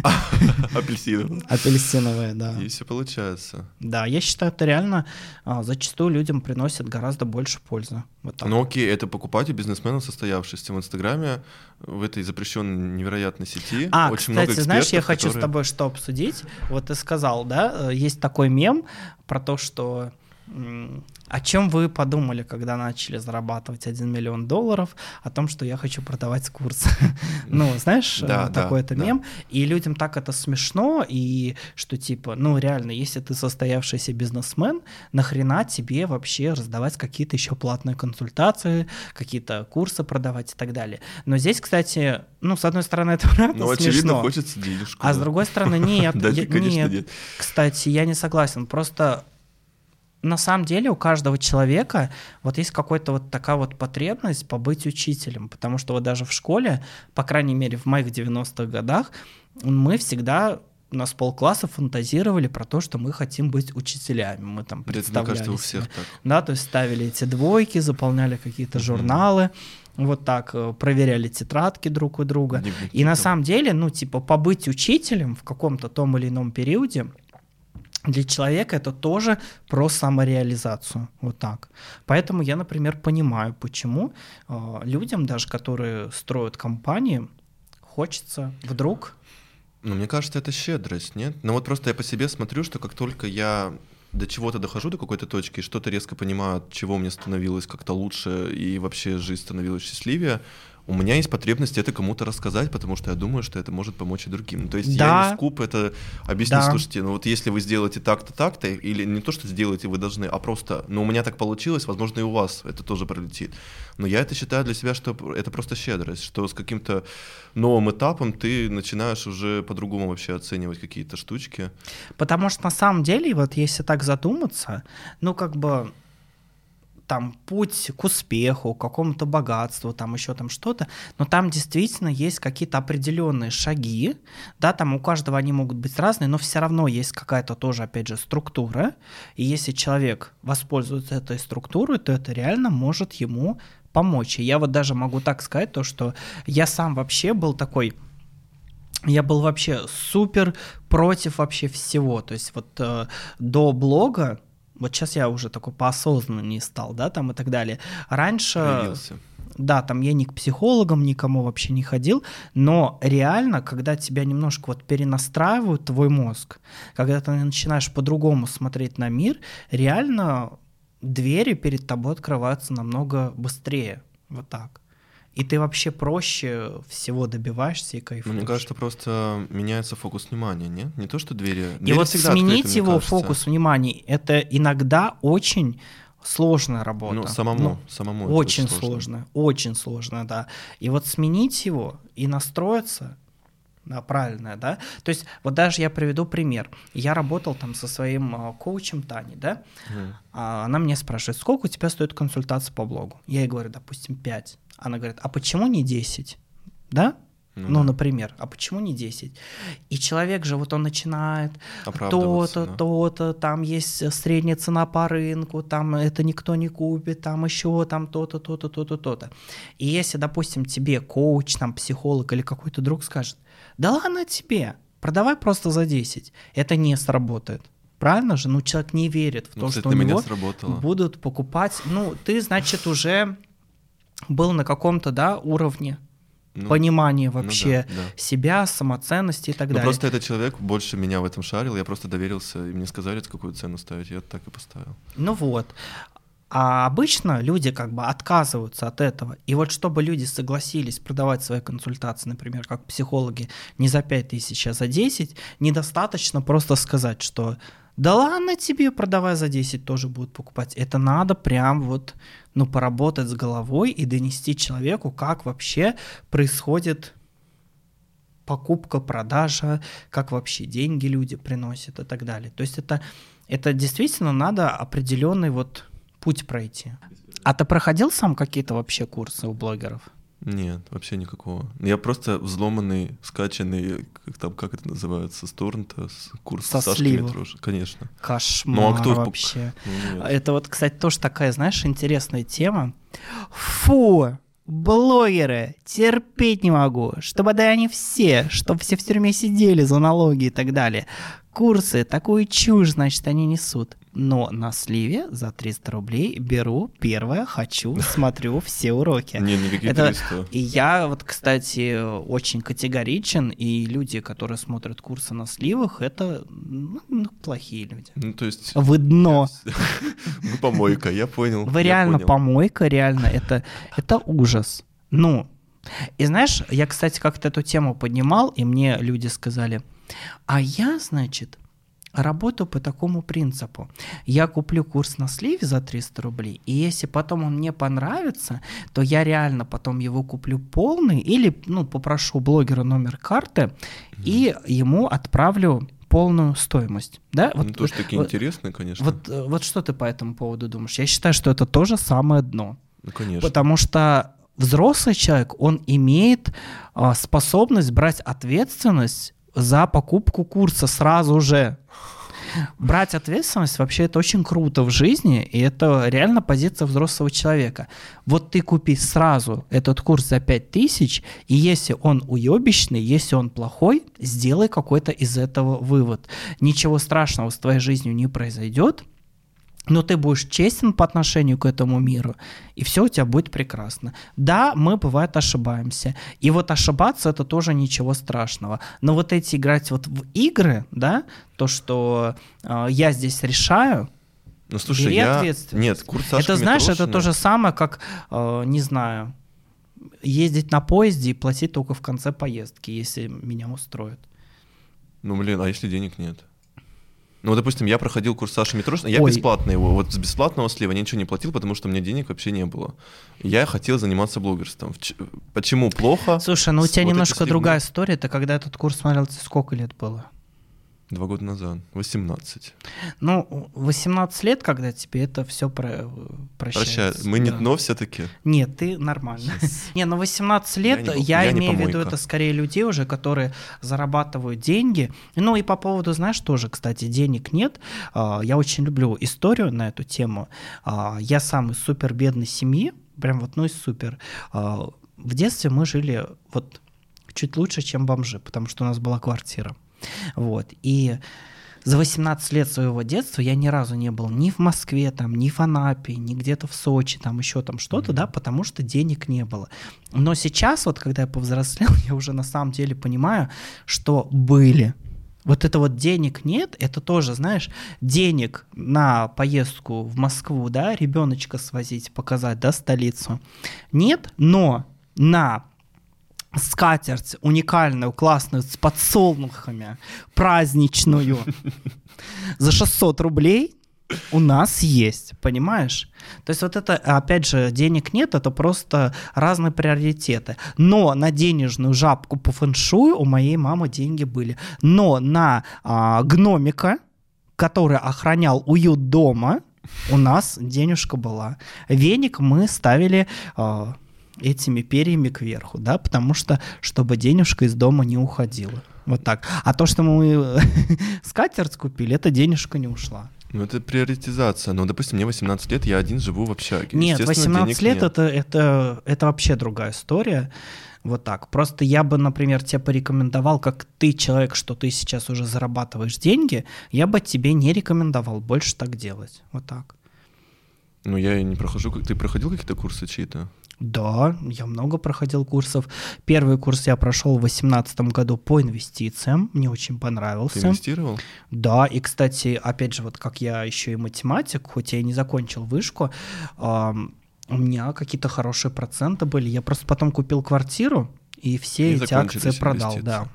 [LAUGHS] апельсиновые. апельсиновые, да. И все получается. Да, я считаю, это реально а, зачастую людям приносит гораздо больше пользы. Ну окей, это покупать у бизнесменов состоявшихся в Инстаграме, в этой запрещенной невероятной сети. А, очень кстати, много знаешь, я экспертов, хочу с тобой что обсудить. Вот ты сказал, да, э, есть такой мем про то, что о чем вы подумали, когда начали зарабатывать 1 миллион долларов, о том, что я хочу продавать курс. [LAUGHS] Ну, знаешь, э, Да, да, такой это да. мем. И людям так это смешно, и что типа, ну реально, если ты состоявшийся бизнесмен, нахрена тебе вообще раздавать какие-то еще платные консультации, какие-то курсы продавать и так далее. Но здесь, кстати, ну, с одной стороны, [LAUGHS] это правда Ну, очевидно, смешно. хочется денежку. А с другой стороны, нет, [LAUGHS] Да, я- конечно, нет. нет. Кстати, я не согласен. Просто на самом деле у каждого человека вот есть какая-то вот такая вот потребность побыть учителем, потому что вот даже в школе, по крайней мере в моих 90-х годах, мы всегда у нас полкласса фантазировали про то, что мы хотим быть учителями. Мы там Да, это, мне представляли кажется, у всех так. Да, то есть ставили эти двойки, заполняли какие-то журналы, вот так э, проверяли тетрадки друг у друга. Дневники И на там. самом деле, ну, типа, побыть учителем в каком-то том или ином периоде для человека это тоже про самореализацию. Вот так. Поэтому я, например, понимаю, почему э, людям, даже которые строят компании, хочется вдруг Ну, мне кажется, это щедрость, нет? Ну вот просто я по себе смотрю, что как только я до чего-то дохожу, до какой-то точки, и что-то резко понимаю, от чего мне становилось как-то лучше, и вообще жизнь становилась счастливее, у меня есть потребность это кому-то рассказать, потому что я думаю, что это может помочь и другим. Ну, то есть Да. я не скуп это объяснить, Да. слушайте, ну вот если вы сделаете так-то, так-то, или не то, что сделаете, вы должны, а просто, ну у меня так получилось, возможно, и у вас это тоже пролетит. Но я это считаю для себя, что это просто щедрость, что с каким-то новым этапом ты начинаешь уже по-другому вообще оценивать какие-то штучки. Потому что на самом деле, вот если так задуматься, ну как бы там путь к успеху, к какому-то богатству, там еще там что-то, но там действительно есть какие-то определенные шаги, да, там у каждого они могут быть разные, но все равно есть какая-то тоже, опять же, структура, и если человек воспользуется этой структурой, то это реально может ему помочь. И я вот даже могу так сказать, то, что я сам вообще был такой я был вообще супер против вообще всего. То есть вот э, до блога, вот сейчас я уже такой поосознаннее стал, да, там и так далее. Раньше, Появился. да, там я ни к психологам никому вообще не ходил, но реально, когда тебя немножко вот перенастраивают твой мозг, когда ты начинаешь по-другому смотреть на мир, реально двери перед тобой открываются намного быстрее, вот так. И ты вообще проще всего добиваешься и кайфуешь. мне кажется, просто меняется фокус внимания, нет? Не то, что двери... И двери вот всегда сменить открыты, его фокус внимания, это иногда очень сложная работа. Ну, самому, Ну, самому. это очень сложно, очень сложно, да. И вот сменить его и настроиться на правильное, да. То есть вот даже я приведу пример. Я работал там со своим а, коучем Таней, да. А Она мне спрашивает, сколько у тебя стоит консультация по блогу? Я ей говорю, допустим, 5. Она говорит, а почему не 10? Да? Ну Ну, да. например, а почему не 10? И человек же, вот он начинает то-то, да. то-то, там есть средняя цена по рынку, там это никто не купит, там еще там то-то, то-то, то-то, то-то. И если, допустим, тебе коуч, там психолог или какой-то друг скажет, да ладно тебе, продавай просто за 10, это не сработает. Правильно же? Ну, человек не верит в Ну, то, кстати, что у него сработало. будут покупать. Ну, ты, значит, уже был на каком-то, да, уровне Ну, понимания ну да, вообще да. себя, самоценности и так Ну, далее. просто этот человек больше меня в этом шарил, я просто доверился, и мне сказали, какую цену ставить, я так и поставил. Ну вот. А обычно люди как бы отказываются от этого. И вот чтобы люди согласились продавать свои консультации, например, как психологи, не за 5 тысяч, а за 10, недостаточно просто сказать, что да ладно тебе, продавай за 10, тоже будут покупать. Это надо прям вот, ну, поработать с головой и донести человеку, как вообще происходит покупка, продажа, как вообще деньги люди приносят и так далее. То есть это, это действительно надо определенный вот путь пройти. А ты проходил сам какие-то вообще курсы у блогеров? Нет, вообще никакого. Я просто взломанный, скачанный, как там, как это называется, с торрента, с курса Со Сашки слива. Митроши, конечно. Кошмар Ну, а кто- вообще. Ну, нет. Это вот, кстати, тоже такая, знаешь, интересная тема. Фу, блогеры, терпеть не могу, чтобы да они все, чтобы все в тюрьме сидели за налоги и так далее. Курсы, такую чушь, значит, они несут. Но на сливе за 300 рублей беру первое, хочу, [LAUGHS] смотрю все уроки. Не, никакие Это- 300. И я вот, кстати, очень категоричен, и люди, которые смотрят курсы на сливах, это ну, ну, плохие люди. Ну, то есть... Вы дно. [LAUGHS] Вы помойка, я понял. Вы реально помойка, реально, это, это ужас. Ну, и знаешь, я, кстати, как-то эту тему поднимал, и мне люди сказали, а я, значит, работаю по такому принципу. Я куплю курс на сливе за 300 рублей, и если потом он мне понравится, то я реально потом его куплю полный или, ну, попрошу блогера номер карты и ему отправлю полную стоимость. Да? Ну, тоже такие вот- интересные, конечно. вот, э, вот что ты по этому поводу думаешь? Я считаю, что это тоже самое дно. Ну, конечно. Потому что взрослый человек, он имеет а, способность брать ответственность за покупку курса сразу же. Брать ответственность вообще это очень круто в жизни, и это реально позиция взрослого человека. Вот ты купи сразу этот курс за 5000, и если он уебищный, если он плохой, сделай какой-то из этого вывод. Ничего страшного с твоей жизнью не произойдет, но ты будешь честен по отношению к этому миру, и все у тебя будет прекрасно. Да, мы бывает ошибаемся, и вот ошибаться это тоже ничего страшного. Но вот эти играть вот в игры, да, то, что э, я здесь решаю, Ну, слушай, бери я... ответственность. Нет, курс это знаешь, это Митрошиной- то же самое, как, э, не знаю, ездить на поезде и платить только в конце поездки, если меня устроит. Ну, блин, а если денег нет? Ну, допустим, я проходил курс Саши Митрошина, я Ой. бесплатно его, вот с бесплатного слива я ничего не платил, потому что у меня денег вообще не было. Я хотел заниматься блогерством. Почему плохо? Слушай, ну у тебя вот немножко другая история. Ты когда этот курс смотрел, сколько лет было? Два года назад, 18. Ну, 18 лет, когда тебе это все про... прощается. Прощай, мы не да. дно все-таки. Нет, ты нормально. [LAUGHS] Не, ну 18 лет, Я я, не- я не имею в виду это скорее людей уже, которые зарабатывают деньги. Ну и по поводу, знаешь, тоже, кстати, денег нет. А, Я очень люблю историю на эту тему. А, Я сам из супер бедной семьи, прям вот, ну из супер. А, В детстве мы жили вот чуть лучше, чем бомжи, потому что у нас была квартира. Вот. И за 18 лет своего детства я ни разу не был ни в Москве, там, ни в Анапе, ни где-то в Сочи, там еще там что-то, да, потому что денег не было. Но сейчас, вот когда я повзрослел, [LAUGHS] я уже на самом деле понимаю, что были. Вот это вот денег нет, это тоже, знаешь, денег на поездку в Москву, да, ребеночка свозить, показать, да, столицу. Нет, но на скатерть уникальную, классную, с подсолнухами, праздничную, за 600 рублей у нас есть, понимаешь? То есть вот это, опять же, денег нет, это просто разные приоритеты. Но на денежную жабку по фэншую у моей мамы деньги были. Но на а, гномика, который охранял уют дома, у нас денежка была. Веник мы ставили а, этими перьями кверху, да, потому что, чтобы денежка из дома не уходила. Вот так. А то, что мы [LAUGHS] скатерть купили, эта денежка не ушла. Ну, это приоритизация. Ну, допустим, мне 18 лет, я один живу в общаге. Нет, Естественно, 18 денег лет нет. это, это, это вообще другая история. Вот так. Просто я бы, например, тебе порекомендовал, как ты человек, что ты сейчас уже зарабатываешь деньги, я бы тебе не рекомендовал больше так делать. Вот так. Ну, я не прохожу. Ты проходил какие-то курсы чьи-то? Да, я много проходил курсов. Первый курс я прошел в 2018 году по инвестициям. Мне очень Ты понравился. инвестировал? Да, и, кстати, опять же, вот как я еще и математик, хоть я и не закончил вышку, у меня какие-то хорошие проценты были. Я просто потом купил квартиру и все И эти акции продал, инвестиции. да.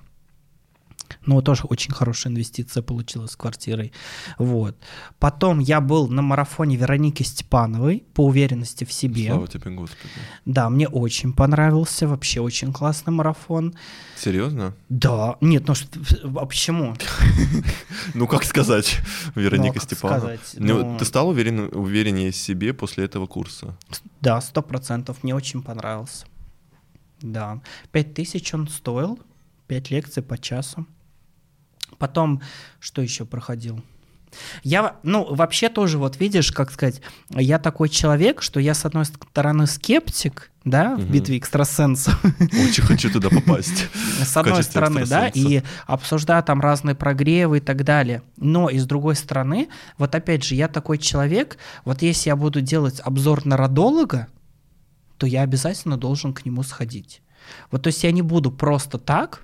Ну, тоже очень хорошая инвестиция получилась с квартирой. Вот. Потом я был на марафоне Вероники Степановой по уверенности в себе. Слава тебе, Господи. Да, мне очень понравился, вообще очень классный марафон. Серьезно? Да, нет, ну что, а почему? [LAUGHS] Ну, как сказать, Вероника как Степанова. сказать, Ну, ну- Ты стал уверен, увереннее в себе после этого курса? Да, сто процентов, мне очень понравился. Да, пять тысяч он стоил, пять лекций по часу. Потом, что еще проходил? Я, ну, вообще тоже, вот видишь, как сказать, я такой человек, что я, с одной стороны, скептик, да, в Мгм. битве экстрасенсов, Очень хочу туда [LAUGHS] попасть. с одной стороны, да, и обсуждаю там разные прогревы и так далее. Но и с другой стороны, вот опять же, я такой человек, вот если я буду делать обзор на родолога, то я обязательно должен к нему сходить. Вот то есть я не буду просто так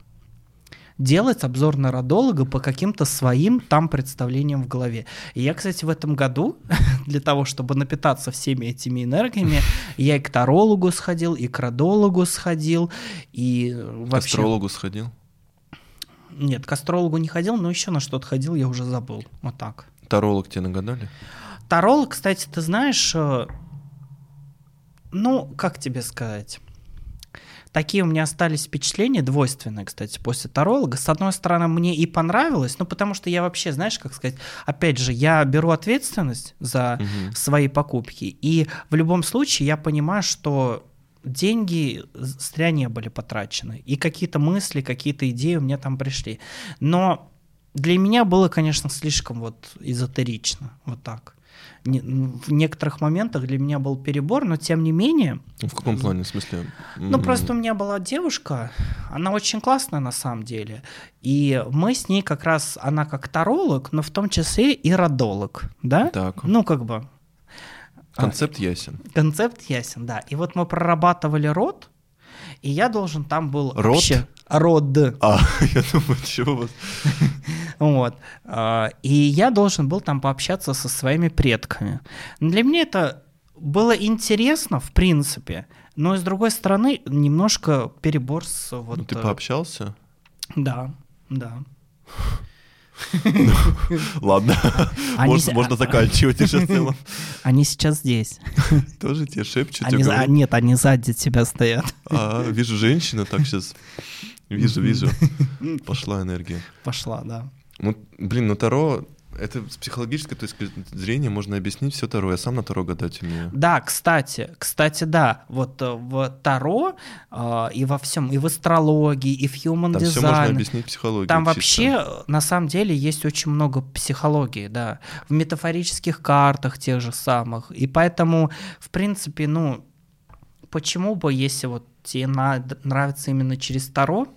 делать обзор на родолога по каким-то своим там представлениям в голове. И я, кстати, в этом году, [LAUGHS] для того, чтобы напитаться всеми этими энергиями, я и к тарологу сходил, и к родологу сходил, и э, К вообще... астрологу сходил? Нет, к астрологу не ходил, но еще на что-то ходил, я уже забыл. Вот так. Таролог тебе нагадали? Таролог, кстати, ты знаешь, э, ну, как тебе сказать? Такие у меня остались впечатления, двойственные, кстати, после таролога. С одной стороны, мне и понравилось, ну, потому что я вообще, знаешь, как сказать, опять же, я беру ответственность за Мгм. свои покупки, и в любом случае я понимаю, что деньги зря не были потрачены, и какие-то мысли, какие-то идеи у меня там пришли. Но для меня было, конечно, слишком вот эзотерично, вот так. Не- В некоторых моментах для меня был перебор, но тем не менее, В каком плане? В смысле? ну, просто у меня была девушка, она очень классная на самом деле. И мы с ней как раз, она как таролог, но в том числе и родолог, да? Так, Ну, как бы. а, концепт ясен. Концепт ясен, да. И вот мы прорабатывали род, и я должен там был... Род? вообще- Род. А, [LAUGHS] я думаю, чего у вас? [LAUGHS] Вот. А, И я должен был там пообщаться со своими предками. Для меня это было интересно, в принципе, Но с другой стороны, немножко перебор с вот... Ну, ты э, пообщался? Да, да. Ладно, Они можно, можно заканчивать уже в [LAUGHS] целом. Они сейчас здесь. [LAUGHS] Тоже тебе шепчут. Нет, они сзади тебя стоят. А, вижу женщину, так сейчас. Вижу, вижу. [LAUGHS] Пошла энергия. Пошла, да. Ну, блин, ну Таро, это с психологической точки зрения можно объяснить все Таро. Я сам на Таро гадать умею. Да, кстати, кстати, да, вот э, в Таро э, и во всем, и в астрологии, и в human Там все можно design, объяснить психологией. Там чисто. вообще, э, на самом деле, есть очень много психологии, да, в метафорических картах тех же самых. И поэтому, в принципе, ну, почему бы, если вот тебе нравится именно через Таро,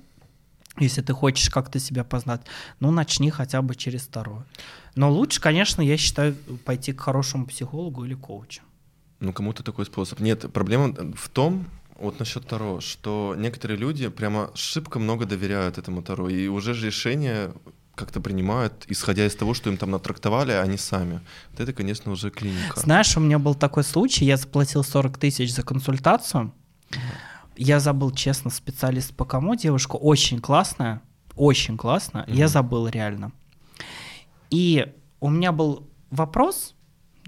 если ты хочешь как-то себя познать, ну, начни хотя бы через Таро. Но лучше, конечно, я считаю, пойти к хорошему психологу или коучу. Ну, кому-то такой способ. Нет, проблема в том, вот насчет Таро, что некоторые люди прямо шибко много доверяют этому Таро, и уже же решения как-то принимают, исходя из того, что им там натрактовали, а они сами. Вот это, конечно, уже клиника. Знаешь, у меня был такой случай, я заплатил 40 тысяч за консультацию. Я забыл, честно, специалист по кому, девушка очень классная, очень классная, я Мгм. забыл реально. И у меня был вопрос,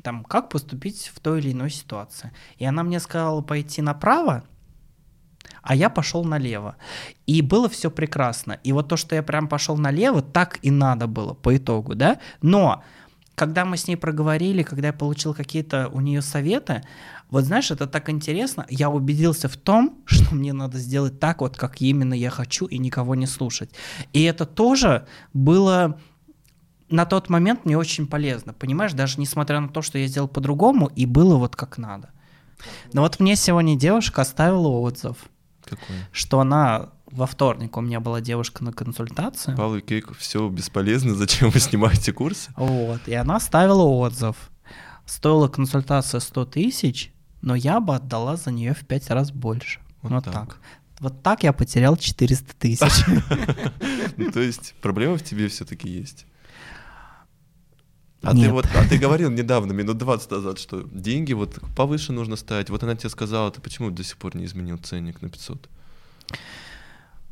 там, как поступить в той или иной ситуации. И она мне сказала пойти направо, а я пошел налево. И было все прекрасно. И вот то, что я прям пошел налево, так и надо было по итогу, да. Но когда мы с ней проговорили, когда я получил какие-то у нее советы, вот знаешь, это так интересно, я убедился в том, что мне надо сделать так вот, как именно я хочу, и никого не слушать. И это тоже было на тот момент мне очень полезно, понимаешь, даже несмотря на то, что я сделал по-другому, и было вот как надо. Но вот мне сегодня девушка оставила отзыв, Какой? что она во вторник у меня была девушка на консультации. Павел и Кейк, все бесполезно, зачем вы снимаете курсы? Вот, и она ставила отзыв. Стоила консультация 100 тысяч, но я бы отдала за нее в пять раз больше. Вот Вот, так. так. Вот так я потерял 400 тысяч. [LAUGHS] Ну, то есть проблема в тебе все-таки есть. А Нет. ты вот, а ты говорил недавно, минут 20 назад, что деньги вот повыше нужно ставить. Вот она тебе сказала, ты почему до сих пор не изменил ценник на 500?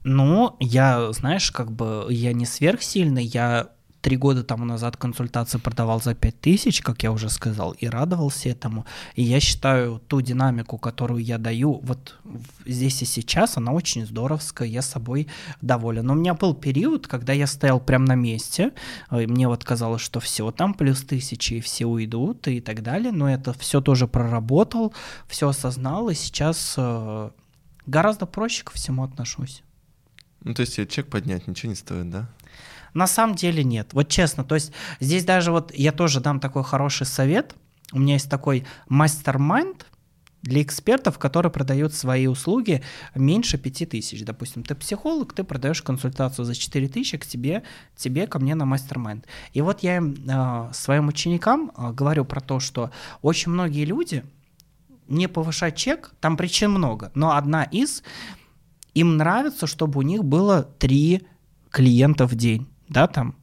Ну, я, знаешь, как бы я не сверхсильный, я три года тому назад консультации продавал за 5 тысяч, как я уже сказал, и радовался этому. И я считаю ту динамику, которую я даю вот здесь и сейчас, она очень здоровская, я собой доволен. Но у меня был период, когда я стоял прям на месте, э, и мне вот казалось, что все, там плюс тысячи, и все уйдут и так далее, но это все тоже проработал, все осознал, и сейчас э, гораздо проще ко всему отношусь. Ну, то есть тебе чек поднять ничего не стоит, да? На самом деле нет. Вот честно, то есть здесь даже вот я тоже дам такой хороший совет. У меня есть такой мастер-майнд для экспертов, которые продают свои услуги меньше 5000. Допустим, ты психолог, ты продаешь консультацию за 4000 к тебе, тебе ко мне на мастер-майнд. И вот я э, своим ученикам э, говорю про то, что очень многие люди не повышать чек, там причин много, но одна из, им нравится, чтобы у них было три клиента в день, да, там,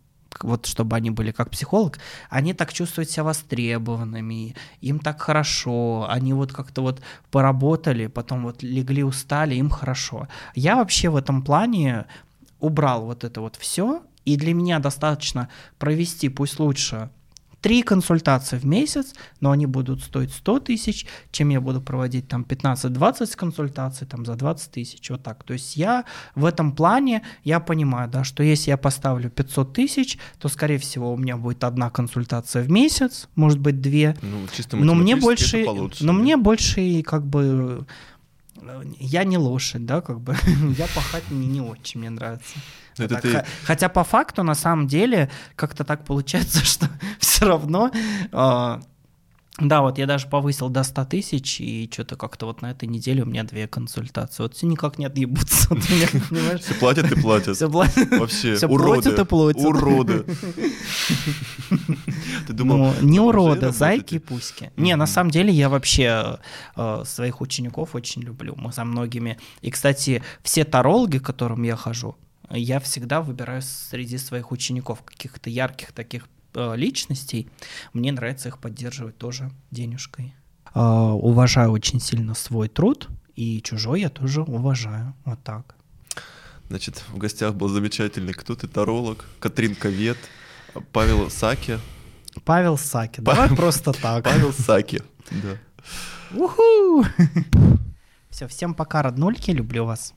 вот чтобы они были как психолог, они так чувствуют себя востребованными, им так хорошо, они вот как-то вот поработали, потом вот легли, устали, им хорошо. Я вообще в этом плане убрал вот это вот все, и для меня достаточно провести, пусть лучше, три консультации в месяц, но они будут стоить 100 тысяч, чем я буду проводить там 15-20 консультаций там за 20 тысяч, вот так. То есть я в этом плане, я понимаю, да, что если я поставлю 500 тысяч, то, скорее всего, у меня будет одна консультация в месяц, может быть, две, Ну, чисто но мне больше, но мне больше как бы я не лошадь, да, как бы [LAUGHS] я пахать мне не очень мне нравится. Это так. ты- Хотя по факту на самом деле как-то так получается, [LAUGHS] что все равно а, да, вот я даже повысил до 100 тысяч, и что-то как-то вот на этой неделе у меня две консультации. Вот все никак не отъебутся от меня, [LAUGHS] понимаешь? Все платят и платят. Всё бла- Вообще, всё уроды. платят и платят. Уроды. [LAUGHS] Ты думал, Ну, не уроды, зайки и пуськи. Не, на самом деле я вообще э, своих учеников очень люблю. Мы за многими. И, кстати, все тарологи, к которым я хожу, я всегда выбираю среди своих учеников каких-то ярких таких личностей. Мне нравится их поддерживать тоже денежкой. Э, Уважаю очень сильно свой труд И чужой я тоже уважаю. Вот так. Значит, в гостях был замечательный кто ты, таролог, Катрин Ковет, Павел Саки. Павел Саки, давай просто так. Павел Саки, да. Уху! [LAUGHS] Все, всем пока, роднульки, люблю вас.